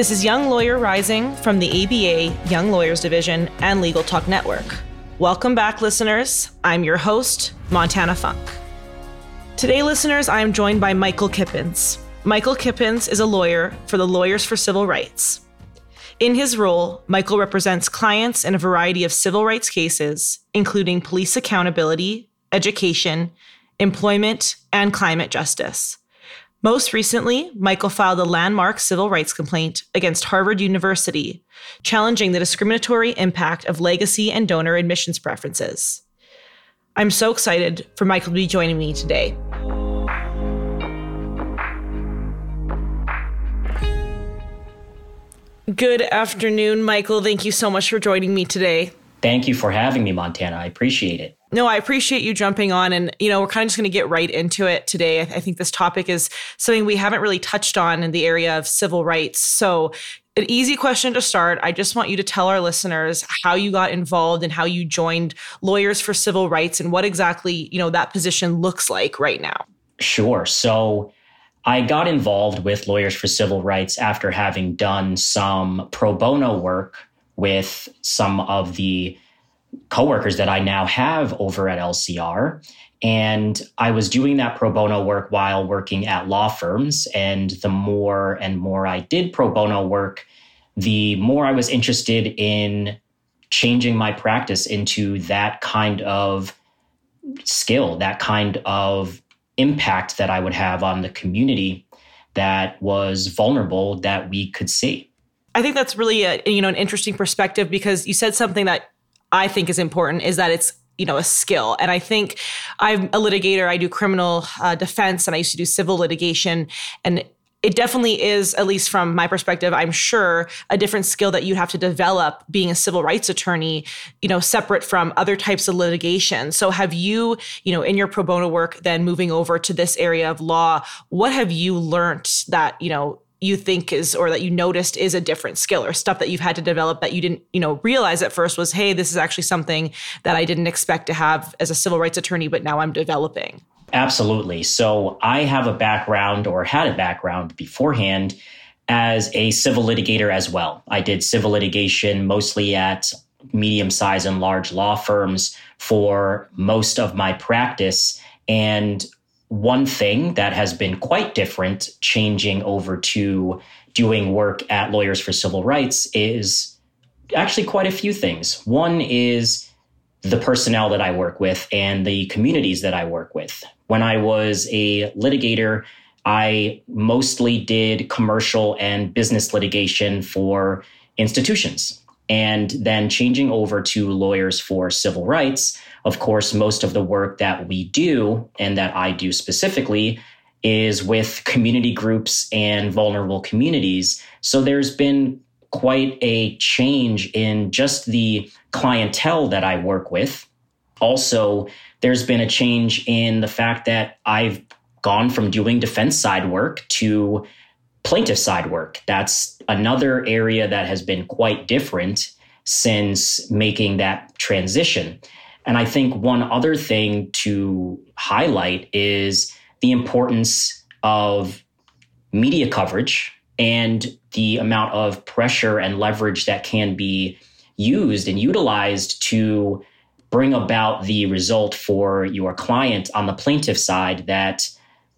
This is Young Lawyer Rising from the ABA Young Lawyers Division and Legal Talk Network. Welcome back, listeners. I'm your host, Montana Funk. Today, listeners, I am joined by Michael Kippins. Michael Kippins is a lawyer for the Lawyers for Civil Rights. In his role, Michael represents clients in a variety of civil rights cases, including police accountability, education, employment, and climate justice. Most recently, Michael filed a landmark civil rights complaint against Harvard University, challenging the discriminatory impact of legacy and donor admissions preferences. I'm so excited for Michael to be joining me today. Good afternoon, Michael. Thank you so much for joining me today. Thank you for having me, Montana. I appreciate it. No, I appreciate you jumping on. And, you know, we're kind of just going to get right into it today. I think this topic is something we haven't really touched on in the area of civil rights. So, an easy question to start. I just want you to tell our listeners how you got involved and how you joined Lawyers for Civil Rights and what exactly, you know, that position looks like right now. Sure. So, I got involved with Lawyers for Civil Rights after having done some pro bono work with some of the coworkers that I now have over at LCR. And I was doing that pro bono work while working at law firms. And the more and more I did pro bono work, the more I was interested in changing my practice into that kind of skill, that kind of impact that I would have on the community that was vulnerable that we could see. I think that's really a, you know an interesting perspective because you said something that I think is important is that it's you know a skill. And i think i'm a litigator. I do criminal uh, defense and i used to do civil litigation. And it definitely is at least from my perspective i'm sure a different skill that you have to develop being a civil rights attorney you know separate from other types of litigation. So have you you know in your pro bono work then moving over to this area of law what have you learned that you know you think is or that you noticed is a different skill or stuff that you've had to develop that you didn't you know realize at first was hey this is actually something that i didn't expect to have as a civil rights attorney but now i'm developing. Absolutely. So i have a background or had a background beforehand as a civil litigator as well. I did civil litigation mostly at medium size and large law firms for most of my practice. And one thing that has been quite different changing over to doing work at Lawyers for Civil Rights is actually quite a few things. One is the personnel that I work with and the communities that I work with. When I was a litigator, I mostly did commercial and business litigation for institutions. And then changing over to lawyers for civil rights, of course, most of the work that we do and that I do specifically is with community groups and vulnerable communities. So there's been quite a change in just the clientele that I work with. Also, there's been a change in the fact that I've gone from doing defense side work to plaintiff side work. That's another area that has been quite different since making that transition. And I think one other thing to highlight is the importance of media coverage and the amount of pressure and leverage that can be used and utilized to bring about the result for your client on the plaintiff side that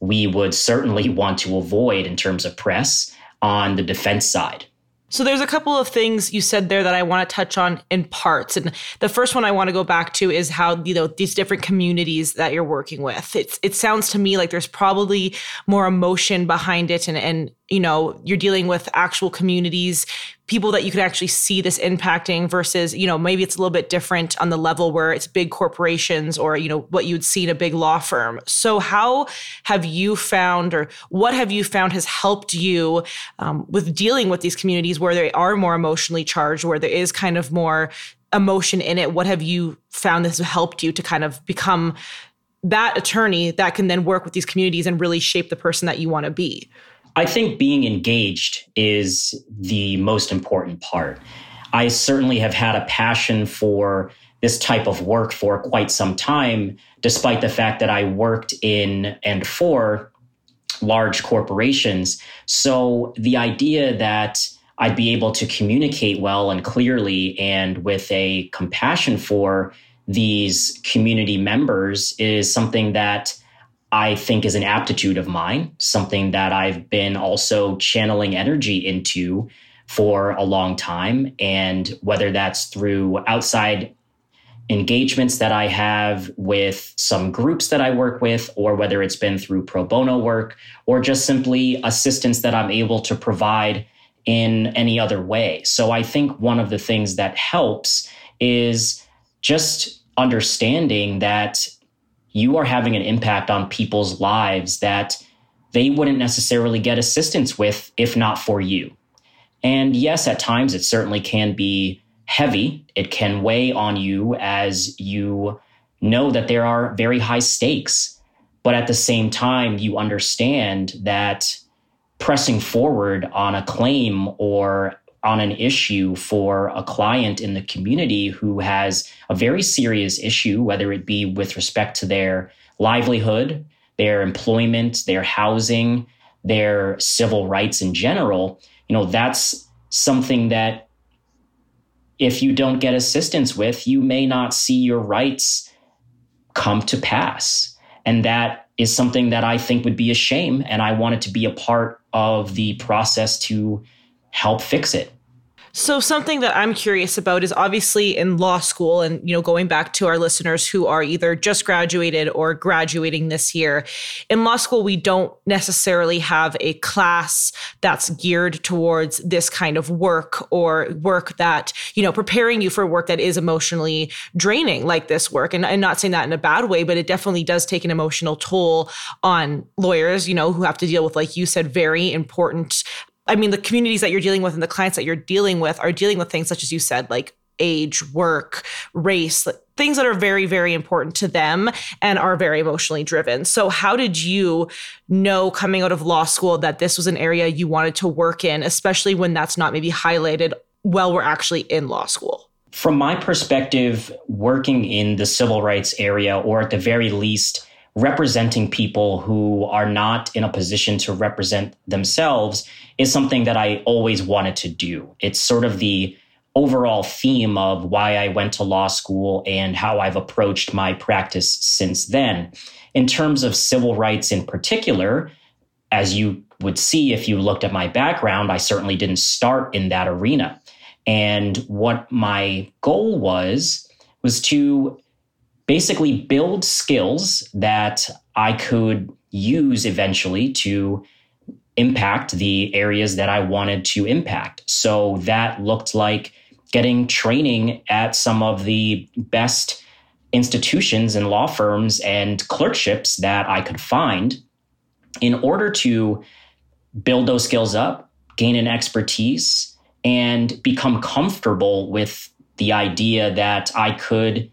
we would certainly want to avoid in terms of press on the defense side. So there's a couple of things you said there that I want to touch on in parts. And the first one I want to go back to is how, you know, these different communities that you're working with. It's it sounds to me like there's probably more emotion behind it and and you know, you're dealing with actual communities, people that you could actually see this impacting versus, you know, maybe it's a little bit different on the level where it's big corporations or, you know, what you'd see in a big law firm. So, how have you found or what have you found has helped you um, with dealing with these communities where they are more emotionally charged, where there is kind of more emotion in it? What have you found this helped you to kind of become that attorney that can then work with these communities and really shape the person that you want to be? I think being engaged is the most important part. I certainly have had a passion for this type of work for quite some time, despite the fact that I worked in and for large corporations. So the idea that I'd be able to communicate well and clearly and with a compassion for these community members is something that I think is an aptitude of mine, something that I've been also channeling energy into for a long time. And whether that's through outside engagements that I have with some groups that I work with, or whether it's been through pro bono work, or just simply assistance that I'm able to provide in any other way. So I think one of the things that helps is just understanding that you are having an impact on people's lives that they wouldn't necessarily get assistance with if not for you. And yes, at times it certainly can be heavy. It can weigh on you as you know that there are very high stakes. But at the same time, you understand that pressing forward on a claim or on an issue for a client in the community who has a very serious issue, whether it be with respect to their livelihood, their employment, their housing, their civil rights in general, you know, that's something that if you don't get assistance with, you may not see your rights come to pass. And that is something that I think would be a shame. And I wanted to be a part of the process to help fix it. So something that I'm curious about is obviously in law school and you know going back to our listeners who are either just graduated or graduating this year. In law school we don't necessarily have a class that's geared towards this kind of work or work that, you know, preparing you for work that is emotionally draining like this work. And I'm not saying that in a bad way, but it definitely does take an emotional toll on lawyers, you know, who have to deal with like you said very important I mean, the communities that you're dealing with and the clients that you're dealing with are dealing with things such as you said, like age, work, race, things that are very, very important to them and are very emotionally driven. So, how did you know coming out of law school that this was an area you wanted to work in, especially when that's not maybe highlighted while we're actually in law school? From my perspective, working in the civil rights area, or at the very least, representing people who are not in a position to represent themselves is something that I always wanted to do. It's sort of the overall theme of why I went to law school and how I've approached my practice since then. In terms of civil rights in particular, as you would see if you looked at my background, I certainly didn't start in that arena. And what my goal was, was to basically build skills that I could use eventually to impact the areas that I wanted to impact. So that looked like getting training at some of the best institutions and law firms and clerkships that I could find in order to build those skills up, gain an expertise, and become comfortable with the idea that I could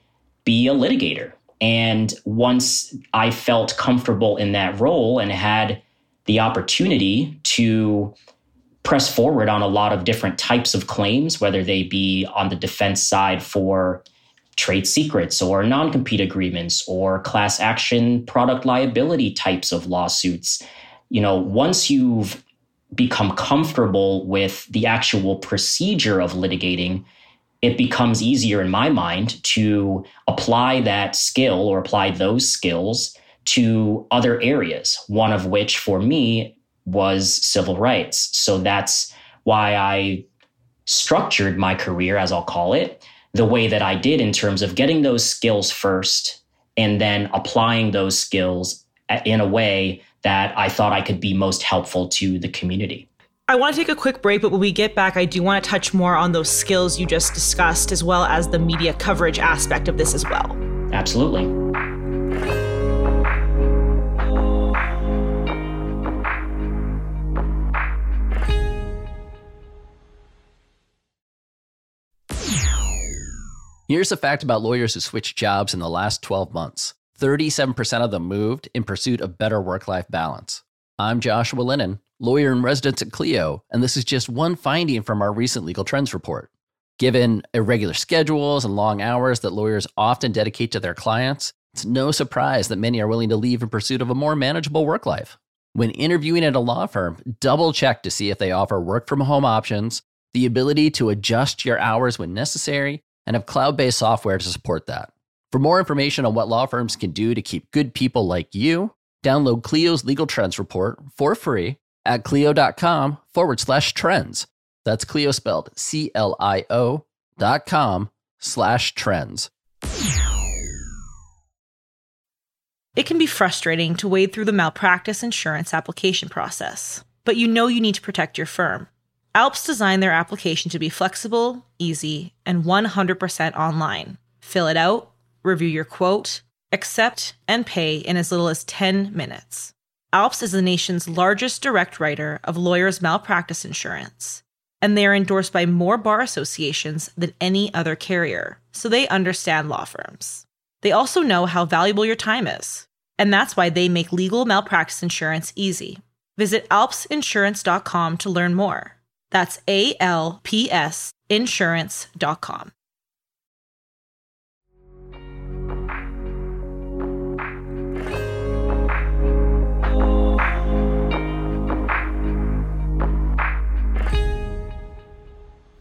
be a litigator. And once I felt comfortable in that role and had the opportunity to press forward on a lot of different types of claims, whether they be on the defense side for trade secrets or non compete agreements or class action product liability types of lawsuits. You know, once you've become comfortable with the actual procedure of litigating, it becomes easier in my mind to apply that skill or apply those skills to other areas, one of which for me was civil rights. So that's why I structured my career, as I'll call it, the way that I did in terms of getting those skills first and then applying those skills uh, in a way that I thought I could be most helpful to the community. I want to take a quick break, but when we get back, I do want to touch more on those skills you just discussed, as well as the media coverage aspect of this as well. Absolutely. Here's a fact about lawyers who switched jobs in the last 12 months 37% of them moved in pursuit of better work life balance. I'm Joshua Lenon lawyer in residence at Clio, and this is just one finding from our recent legal trends report. Given irregular schedules and long hours that lawyers often dedicate to their clients, it's no surprise that many are willing to leave in pursuit of a more manageable work life. When interviewing at a law firm, double check to see if they offer work from home options, the ability to adjust your hours when necessary, and have cloud based software to support that. For more information on what law firms can do to keep good people like you, download Clio's Legal Trends Report for free at clio.com forward slash trends. That's Clio spelled C L I O dot com slash trends. It can be frustrating to wade through the malpractice insurance application process, but you know you need to protect your firm. Alps designed their application to be flexible, easy, and 100% online. Fill it out, review your quote, accept, and pay in as little as 10 minutes. Alps is the nation's largest direct writer of lawyers' malpractice insurance, and they are endorsed by more bar associations than any other carrier, so they understand law firms. They also know how valuable your time is, and that's why they make legal malpractice insurance easy. Visit alpsinsurance.com to learn more. That's A L P S insurance.com.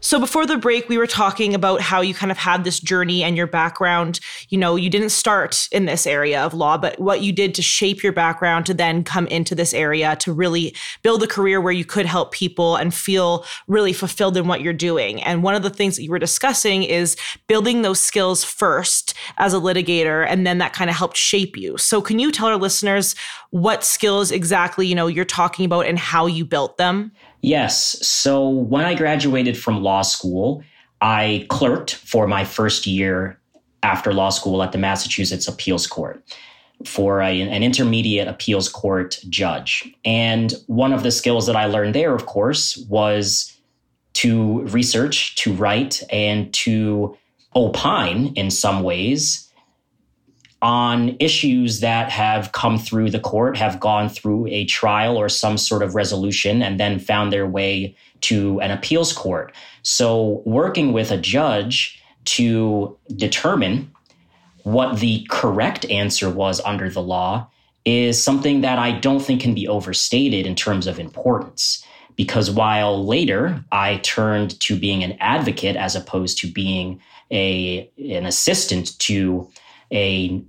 So before the break, we were talking about how you kind of had this journey and your background. You know, you didn't start in this area of law, but what you did to shape your background to then come into this area to really build a career where you could help people and feel really fulfilled in what you're doing. And one of the things that you were discussing is building those skills first as a litigator, and then that kind of helped shape you. So can you tell our listeners what skills exactly, you know, you're talking about and how you built them? Yes. So when I graduated from law school, I clerked for my first year after law school at the Massachusetts Appeals Court for a, an intermediate appeals court judge. And one of the skills that I learned there, of course, was to research, to write, and to opine in some ways on issues that have come through the court, have gone through a trial or some sort of resolution, and then found their way to an appeals court. So, working with a judge to determine what the correct answer was under the law is something that I don't think can be overstated in terms of importance. Because while later I turned to being an advocate as opposed to being a, an assistant to a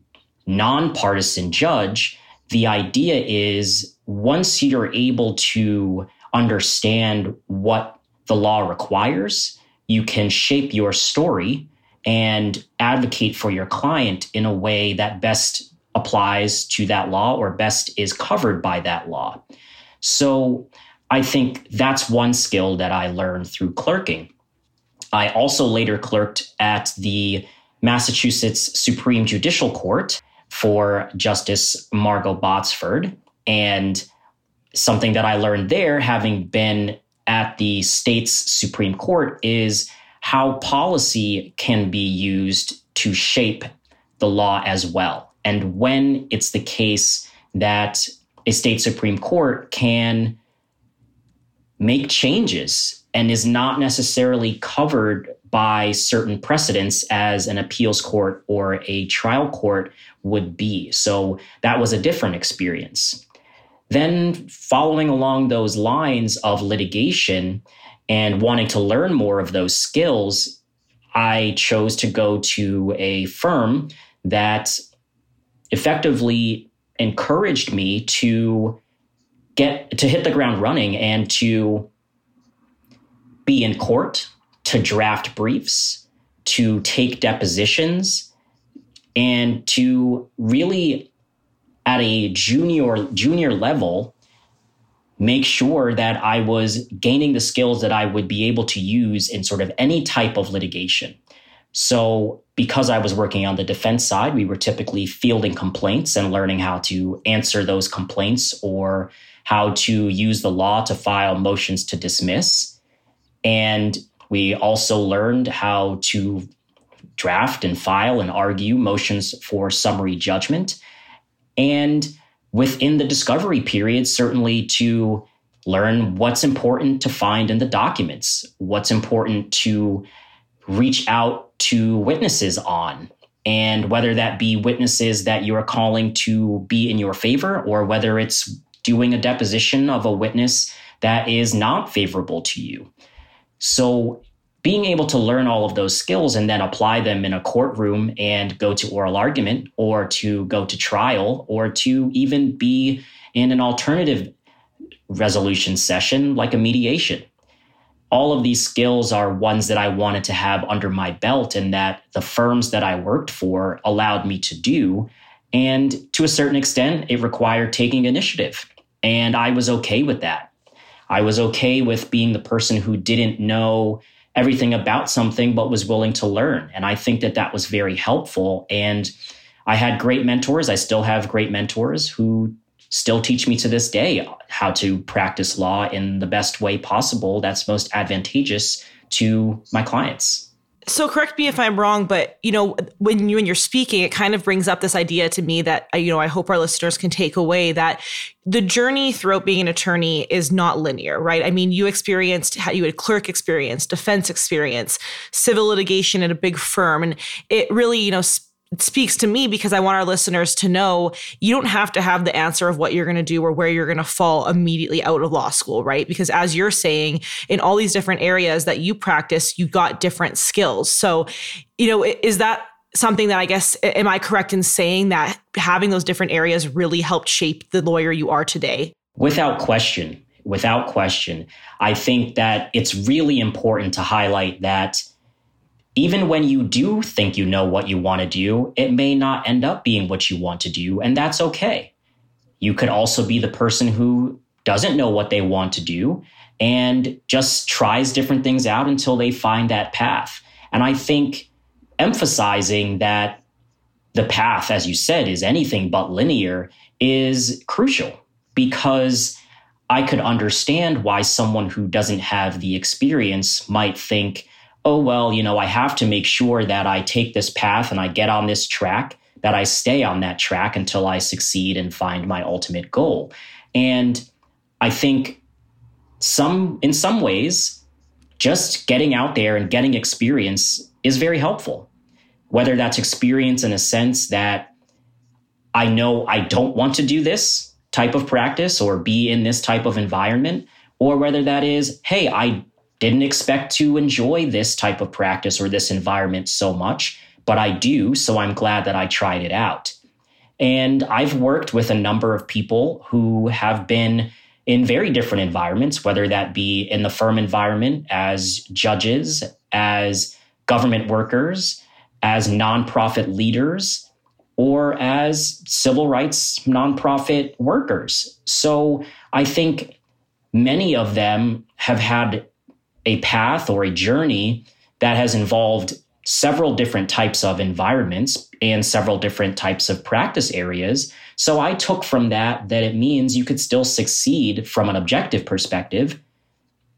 nonpartisan judge, the idea is once you're able to understand what the law requires, you can shape your story and advocate for your client in a way that best applies to that law or best is covered by that law. So I think that's one skill that I learned through clerking. I also later clerked at the Massachusetts Supreme Judicial Court for Justice Margot Botsford. And something that I learned there, having been at the state's Supreme Court, is how policy can be used to shape the law as well. And when it's the case that a state Supreme Court can make changes and is not necessarily covered by certain precedents as an appeals court or a trial court would be. So that was a different experience. Then, following along those lines of litigation and wanting to learn more of those skills, I chose to go to a firm that effectively encouraged me to get to hit the ground running and to be in court to draft briefs, to take depositions, and to really at a junior junior level make sure that I was gaining the skills that I would be able to use in sort of any type of litigation. So, because I was working on the defense side, we were typically fielding complaints and learning how to answer those complaints or how to use the law to file motions to dismiss. And we also learned how to draft and file and argue motions for summary judgment. And within the discovery period, certainly to learn what's important to find in the documents, what's important to reach out to witnesses on, and whether that be witnesses that you are calling to be in your favor or whether it's doing a deposition of a witness that is not favorable to you. So being able to learn all of those skills and then apply them in a courtroom and go to oral argument or to go to trial or to even be in an alternative resolution session like a mediation. All of these skills are ones that I wanted to have under my belt and that the firms that I worked for allowed me to do. And to a certain extent, it required taking initiative. And I was okay with that. I was okay with being the person who didn't know everything about something, but was willing to learn. And I think that that was very helpful. And I had great mentors. I still have great mentors who still teach me to this day how to practice law in the best way possible that's most advantageous to my clients. So correct me if I'm wrong, but you know, when you when you're speaking, it kind of brings up this idea to me that uh, you know I hope our listeners can take away that the journey throughout being an attorney is not linear, right? I mean, you experienced how you had clerk experience, defense experience, civil litigation at a big firm, and it really you know speaks to me because I want our listeners to know you don't have to have the answer of what you're going to do or where you're going to fall immediately out of law school, right? Because as you're saying, in all these different areas that you practice, you got different skills. So, you know, is that something that I guess, am I correct in saying that having those different areas really helped shape the lawyer you are today? Without question. Without question. I think that it's really important to highlight that even when you do think you know what you want to do, it may not end up being what you want to do, and that's okay. You could also be the person who doesn't know what they want to do and just tries different things out until they find that path. And I think emphasizing that the path, as you said, is anything but linear is crucial because I could understand why someone who doesn't have the experience might think, oh, well, you know, I have to make sure that I take this path and I get on this track, that I stay on that track until I succeed and find my ultimate goal. And I think some, in some ways, just getting out there and getting experience is very helpful. Whether that's experience in a sense that I know I don't want to do this type of practice or be in this type of environment, or whether that is, hey, I didn't expect to enjoy this type of practice or this environment so much, but I do. So I'm glad that I tried it out. And I've worked with a number of people who have been in very different environments, whether that be in the firm environment as judges, as government workers, as nonprofit leaders, or as civil rights nonprofit workers. So I think many of them have had a path or a journey that has involved several different types of environments and several different types of practice areas. So I took from that that it means you could still succeed from an objective perspective,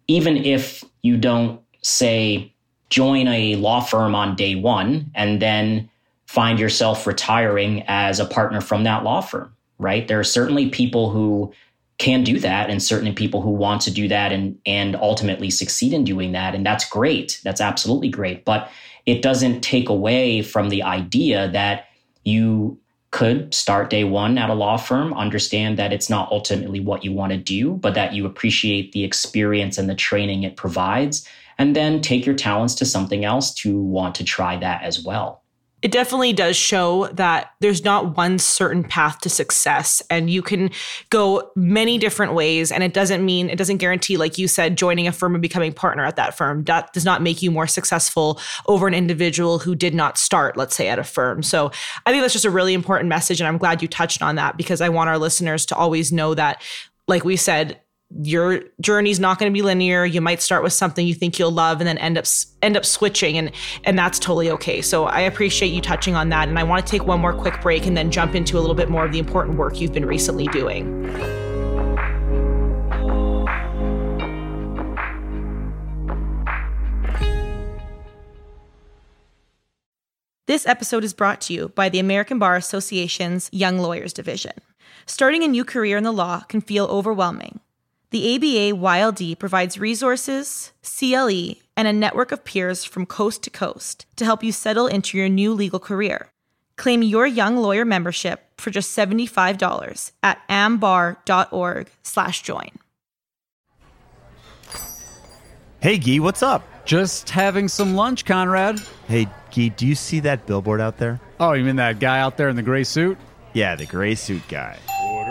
even if you don't say join a law firm on day one and then find yourself retiring as a partner from that law firm, right? There are certainly people who can do that and certainly people who want to do that and and ultimately succeed in doing that and that's great. That's absolutely great. But it doesn't take away from the idea that you could start day one at a law firm understand that it's not ultimately what you want to do but that you appreciate the experience and the training it provides and then take your talents to something else to want to try that as well it definitely does show that there's not one certain path to success and you can go many different ways and it doesn't mean it doesn't guarantee like you said joining a firm and becoming partner at that firm. That does not make you more successful over an individual who did not start let's say at a firm. So i think that's just a really important message and i'm glad you touched on that because i want our listeners to always know that like we said your journey's not going to be linear you might start with something you think you'll love and then end up end up switching and and that's totally okay so i appreciate you touching on that and i want to take one more quick break and then jump into a little bit more of the important work you've been recently doing This episode is brought to you by the American Bar Association's Young Lawyers Division. Starting a new career in the law can feel overwhelming. The ABA YLD provides resources, CLE, and a network of peers from coast to coast to help you settle into your new legal career. Claim your young lawyer membership for just $75 at ambar.org slash join. Hey, Gee, what's up? Just having some lunch, Conrad. Hey, Gee, do you see that billboard out there? Oh, you mean that guy out there in the gray suit? Yeah, the gray suit guy.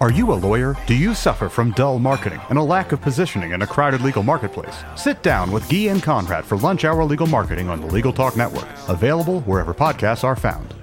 Are you a lawyer? Do you suffer from dull marketing and a lack of positioning in a crowded legal marketplace? Sit down with Guy and Conrad for Lunch Hour Legal Marketing on the Legal Talk Network, available wherever podcasts are found.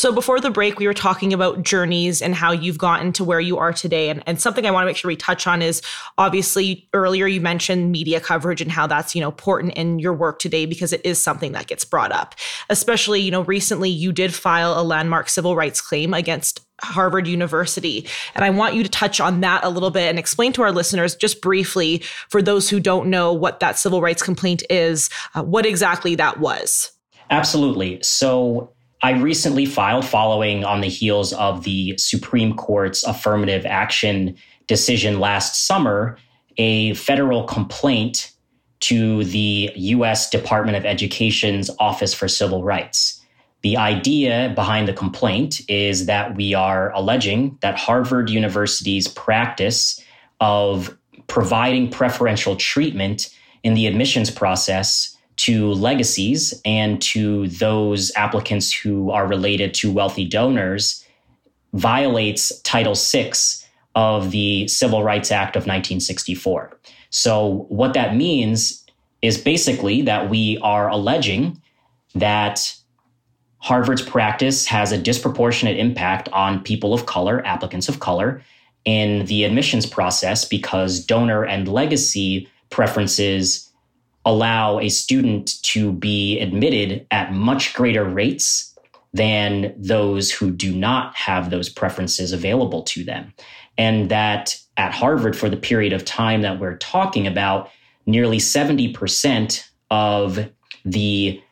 So before the break, we were talking about journeys and how you've gotten to where you are today. And, and something I want to make sure we touch on is obviously earlier you mentioned media coverage and how that's, you know, important in your work today because it is something that gets brought up. Especially, you know, recently you did file a landmark civil rights claim against Harvard University. And I want you to touch on that a little bit and explain to our listeners, just briefly, for those who don't know what that civil rights complaint is, uh, what exactly that was. Absolutely. So I recently filed, following on the heels of the Supreme Court's affirmative action decision last summer, a federal complaint to the U.S. Department of Education's Office for Civil Rights. The idea behind the complaint is that we are alleging that Harvard University's practice of providing preferential treatment in the admissions process to legacies and to those applicants who are related to wealthy donors violates Title VI of the Civil Rights Act of 1964. So, what that means is basically that we are alleging that Harvard's practice has a disproportionate impact on people of color, applicants of color, in the admissions process because donor and legacy preferences allow a student to be admitted at much greater rates than those who do not have those preferences available to them. And that at Harvard, for the period of time that we're talking about, nearly 70% of the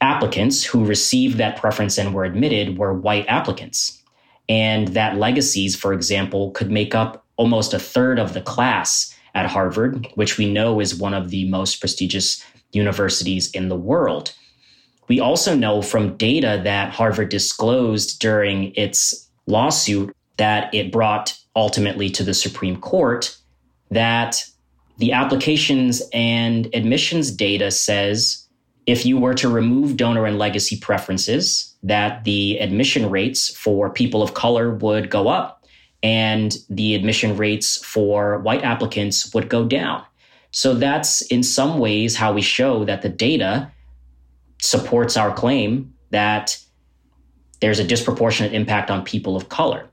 applicants who received that preference and were admitted were white applicants. And that legacies, for example, could make up almost a third of the class at Harvard, which we know is one of the most prestigious universities in the world. We also know from data that Harvard disclosed during its lawsuit that it brought ultimately to the Supreme Court that the applications and admissions data says if you were to remove donor and legacy preferences, that the admission rates for people of color would go up and the admission rates for white applicants would go down. So that's in some ways how we show that the data supports our claim that there's a disproportionate impact on people of color.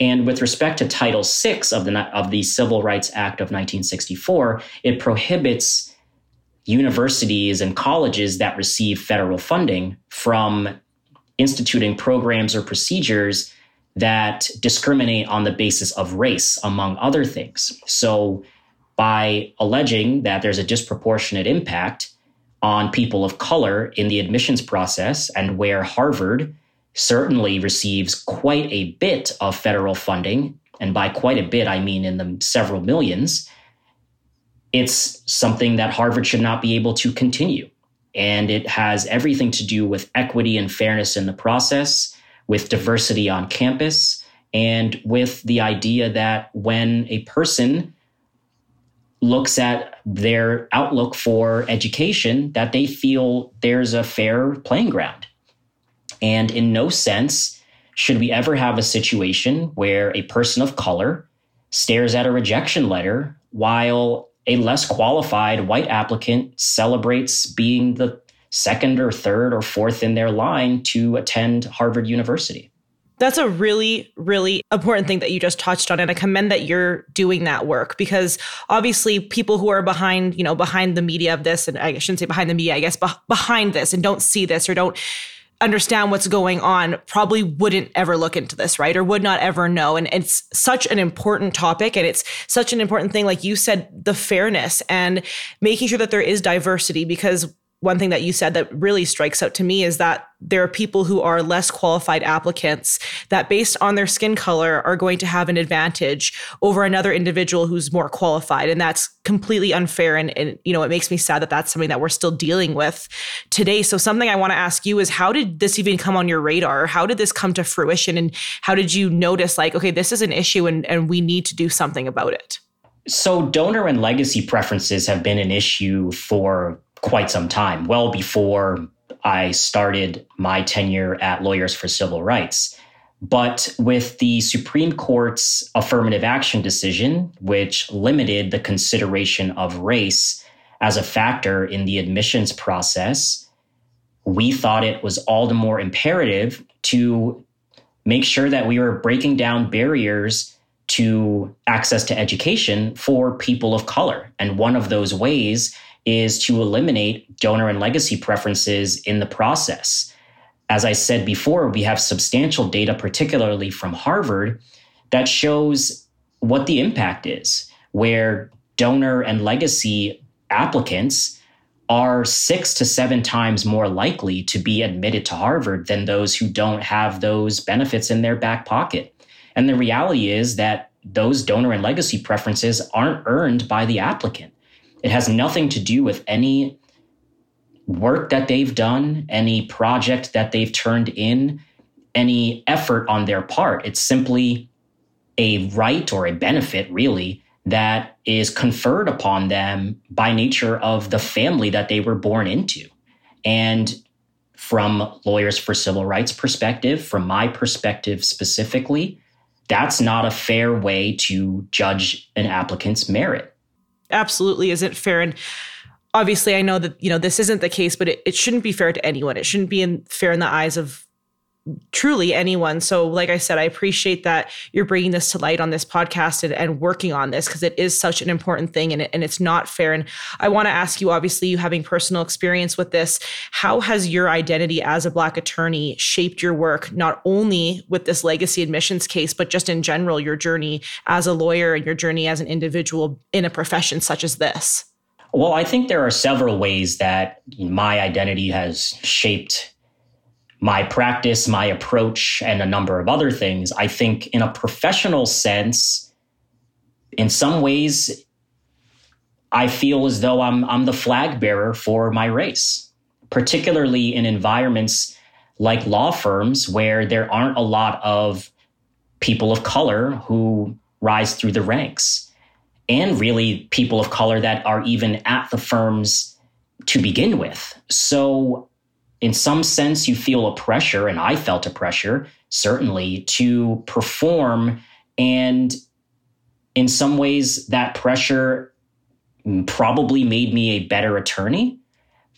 And with respect to Title VI of the, of the Civil Rights Act of 1964, it prohibits universities and colleges that receive federal funding from instituting programs or procedures that discriminate on the basis of race, among other things. So, by alleging that there's a disproportionate impact on people of color in the admissions process, and where Harvard certainly receives quite a bit of federal funding, and by quite a bit, I mean in the several millions, it's something that Harvard should not be able to continue. And it has everything to do with equity and fairness in the process with diversity on campus and with the idea that when a person looks at their outlook for education that they feel there's a fair playing ground. And in no sense should we ever have a situation where a person of color stares at a rejection letter while a less qualified white applicant celebrates being the second or third or fourth in their line to attend Harvard University. That's a really, really important thing that you just touched on. And I commend that you're doing that work because obviously people who are behind, you know, behind the media of this, and I shouldn't say behind the media, I guess behind this and don't see this or don't understand what's going on probably wouldn't ever look into this, right? Or would not ever know. And it's such an important topic and it's such an important thing. Like you said, the fairness and making sure that there is diversity because one thing that you said that really strikes out to me is that there are people who are less qualified applicants that based on their skin color are going to have an advantage over another individual who's more qualified. And that's completely unfair. And, and you know it makes me sad that that's something that we're still dealing with today. So something i want to ask you is how did this even come on your radar? How did this come to fruition? And how did you notice like okay this is an issue and, and we need to do something about it? So donor and legacy preferences have been an issue for quite some time, well before I started my tenure at Lawyers for Civil Rights. But with the Supreme Court's affirmative action decision, which limited the consideration of race as a factor in the admissions process, we thought it was all the more imperative to make sure that we were breaking down barriers to access to education for people of color. And one of those ways is to eliminate donor and legacy preferences in the process. As I said before, we have substantial data, particularly from Harvard, that shows what the impact is, where donor and legacy applicants are six to seven times more likely to be admitted to Harvard than those who don't have those benefits in their back pocket. And the reality is that those donor and legacy preferences aren't earned by the applicant. It has nothing to do with any work that they've done, any project that they've turned in, any effort on their part. It's simply a right or a benefit, really, that is conferred upon them by nature of the family that they were born into. And from lawyers for civil rights perspective, from my perspective specifically, that's not a fair way to judge an applicant's merit absolutely isn't fair. And obviously, I know that you know this isn't the case, but it, it shouldn't be fair to anyone. It shouldn't be in, fair in the eyes of truly anyone. So, like I said, I appreciate that you're bringing this to light on this podcast and, and working on this because it is such an important thing and, and it's not fair. And I want to ask you obviously, you having personal experience with this, how has your identity as a Black attorney shaped your work, not only with this legacy admissions case, but just in general, your journey as a lawyer and your journey as an individual in a profession such as this? Well, I think there are several ways that my identity has shaped my practice, my approach, and a number of other things. I think in a professional sense, in some ways, I feel as though I'm, I'm the flag bearer for my race, particularly in environments like law firms where there aren't a lot of people of color who rise through the ranks, and really people of color that are even at the firms to begin with. So in some sense, you feel a pressure, and I felt a pressure, certainly, to perform. And in some ways, that pressure probably made me a better attorney.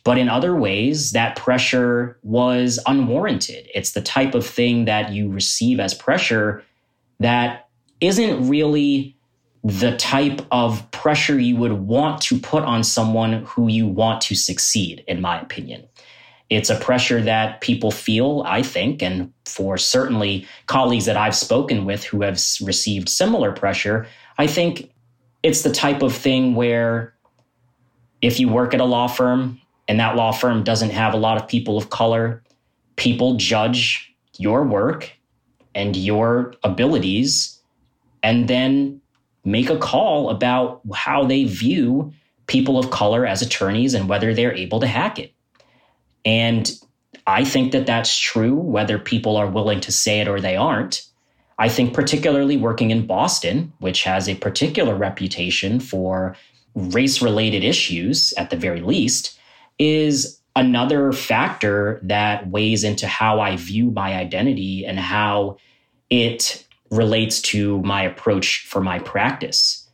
But in other ways, that pressure was unwarranted. It's the type of thing that you receive as pressure that isn't really the type of pressure you would want to put on someone who you want to succeed, in my opinion. It's a pressure that people feel, I think, and for certainly colleagues that I've spoken with who have received similar pressure, I think it's the type of thing where if you work at a law firm and that law firm doesn't have a lot of people of color, people judge your work and your abilities and then make a call about how they view people of color as attorneys and whether they're able to hack it. And I think that that's true, whether people are willing to say it or they aren't. I think, particularly working in Boston, which has a particular reputation for race related issues at the very least, is another factor that weighs into how I view my identity and how it relates to my approach for my practice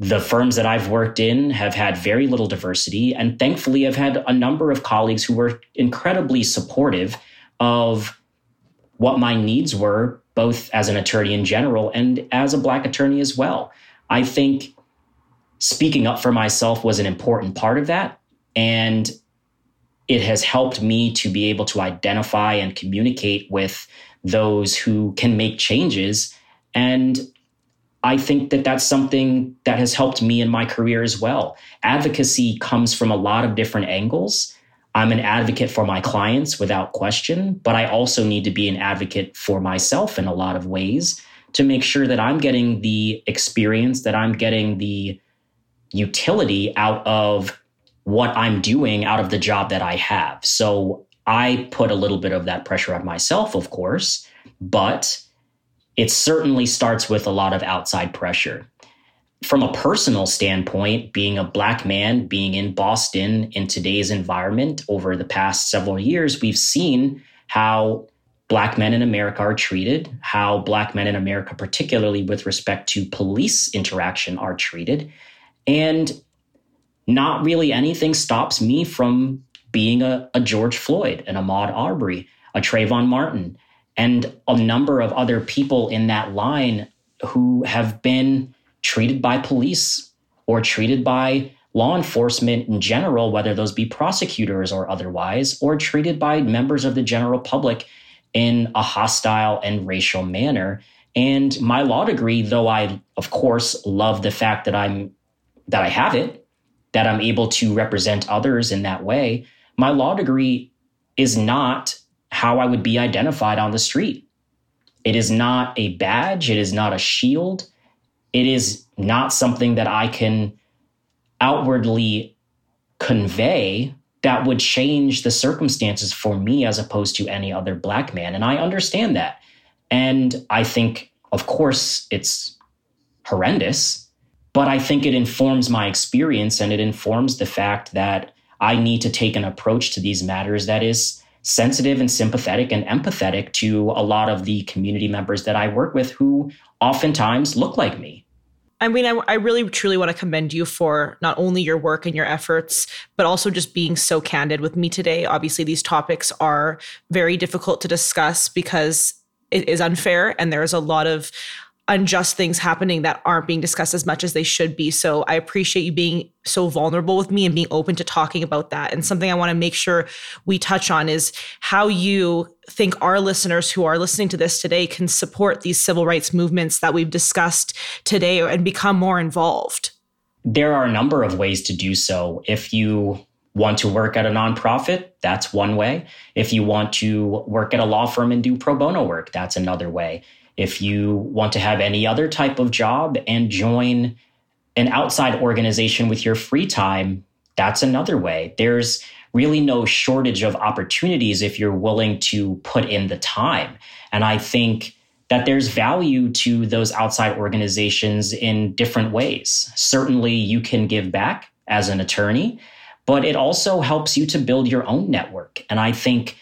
the firms that I've worked in have had very little diversity. And thankfully, I've had a number of colleagues who were incredibly supportive of what my needs were, both as an attorney in general and as a Black attorney as well. I think speaking up for myself was an important part of that. And it has helped me to be able to identify and communicate with those who can make changes. And I think that that's something that has helped me in my career as well. Advocacy comes from a lot of different angles. I'm an advocate for my clients without question, but I also need to be an advocate for myself in a lot of ways to make sure that I'm getting the experience, that I'm getting the utility out of what I'm doing, out of the job that I have. So I put a little bit of that pressure on myself, of course, but it certainly starts with a lot of outside pressure. From a personal standpoint, being a black man, being in Boston in today's environment over the past several years, we've seen how black men in America are treated, how black men in America, particularly with respect to police interaction, are treated. And not really anything stops me from being a, a George Floyd, an Ahmaud Arbery, a Trayvon Martin, and a number of other people in that line who have been treated by police or treated by law enforcement in general, whether those be prosecutors or otherwise, or treated by members of the general public in a hostile and racial manner. And my law degree, though I, of course, love the fact that I'm that I have it, that I'm able to represent others in that way, my law degree is not how I would be identified on the street. It is not a badge, it is not a shield. It is not something that I can outwardly convey that would change the circumstances for me as opposed to any other black man. And I understand that. And I think, of course, it's horrendous, but I think it informs my experience and it informs the fact that I need to take an approach to these matters that is sensitive and sympathetic and empathetic to a lot of the community members that I work with who oftentimes look like me. I mean, I, I, really truly want to commend you for not only your work and your efforts, but also just being so candid with me today. Obviously, these topics are very difficult to discuss because it is unfair and there's a lot of unjust things happening that aren't being discussed as much as they should be. So I appreciate you being so vulnerable with me and being open to talking about that. And something I want to make sure we touch on is how you think our listeners who are listening to this today can support these civil rights movements that we've discussed today and become more involved. There are a number of ways to do so. If you want to work at a nonprofit, that's one way. If you want to work at a law firm and do pro bono work, that's another way. If you want to have any other type of job and join an outside organization with your free time, that's another way. There's really no shortage of opportunities if you're willing to put in the time. And I think that there's value to those outside organizations in different ways. Certainly, you can give back as an attorney, but it also helps you to build your own network. And I think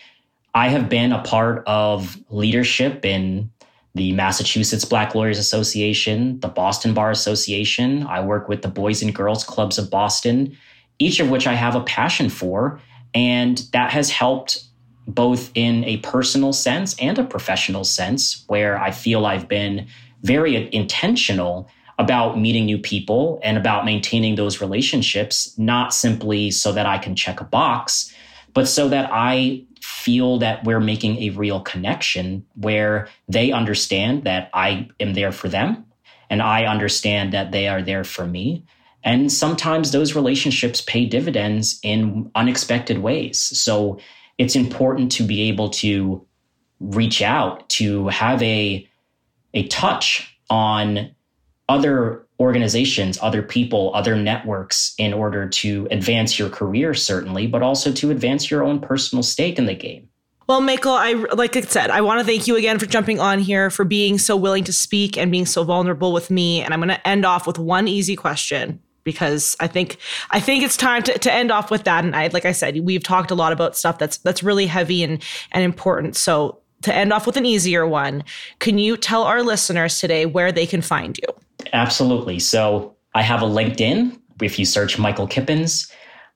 I have been a part of leadership in the Massachusetts Black Lawyers Association, the Boston Bar Association. I work with the Boys and Girls Clubs of Boston, each of which I have a passion for. And that has helped both in a personal sense and a professional sense, where I feel I've been very intentional about meeting new people and about maintaining those relationships, not simply so that I can check a box, but so that I feel that we're making a real connection where they understand that I am there for them and I understand that they are there for me. And sometimes those relationships pay dividends in unexpected ways. So it's important to be able to reach out to have a, a touch on other organizations, other people, other networks in order to advance your career, certainly, but also to advance your own personal stake in the game. Well, Michael, I like I said, I want to thank you again for jumping on here, for being so willing to speak and being so vulnerable with me. And I'm going to end off with one easy question because I think I think it's time to, to end off with that. And I, like I said, we've talked a lot about stuff that's that's really heavy and and important. So to end off with an easier one, can you tell our listeners today where they can find you? Absolutely. So I have a LinkedIn. If you search Michael Kippins,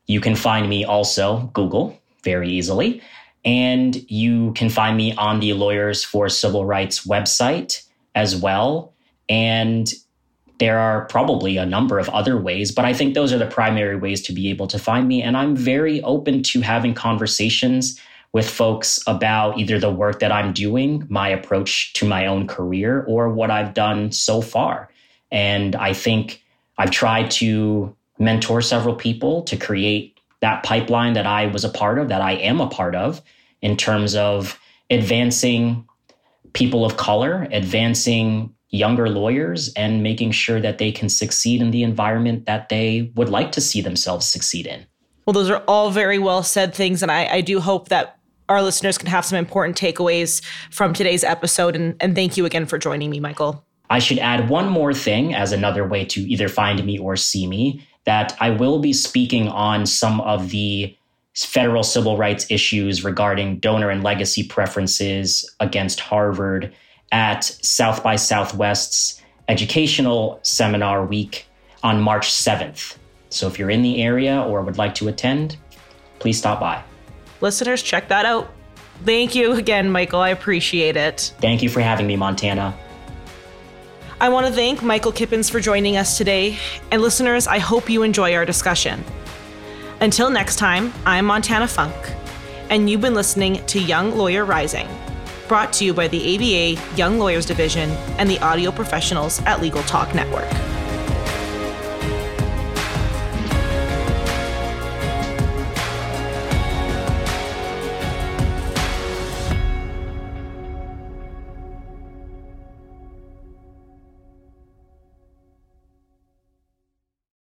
you can find me also Google very easily. And you can find me on the Lawyers for Civil Rights website as well. And there are probably a number of other ways, but I think those are the primary ways to be able to find me. And I'm very open to having conversations with folks about either the work that I'm doing, my approach to my own career, or what I've done so far. And I think I've tried to mentor several people to create that pipeline that I was a part of, that I am a part of, in terms of advancing people of color, advancing younger lawyers and making sure that they can succeed in the environment that they would like to see themselves succeed in. Well, those are all very well said things. And I, I do hope that our listeners can have some important takeaways from today's episode. And, and thank you again for joining me, Michael. I should add one more thing as another way to either find me or see me that I will be speaking on some of the federal civil rights issues regarding donor and legacy preferences against Harvard at South by Southwest's educational seminar week on March 7th. So if you're in the area or would like to attend, please stop by. Listeners, check that out. Thank you again, Michael. I appreciate it. Thank you for having me, Montana. I want to thank Michael Kippins for joining us today. And listeners, I hope you enjoy our discussion. Until next time, I'm Montana Funk, and you've been listening to Young Lawyer Rising brought to you by the ABA Young Lawyers Division and the audio professionals at Legal Talk Network.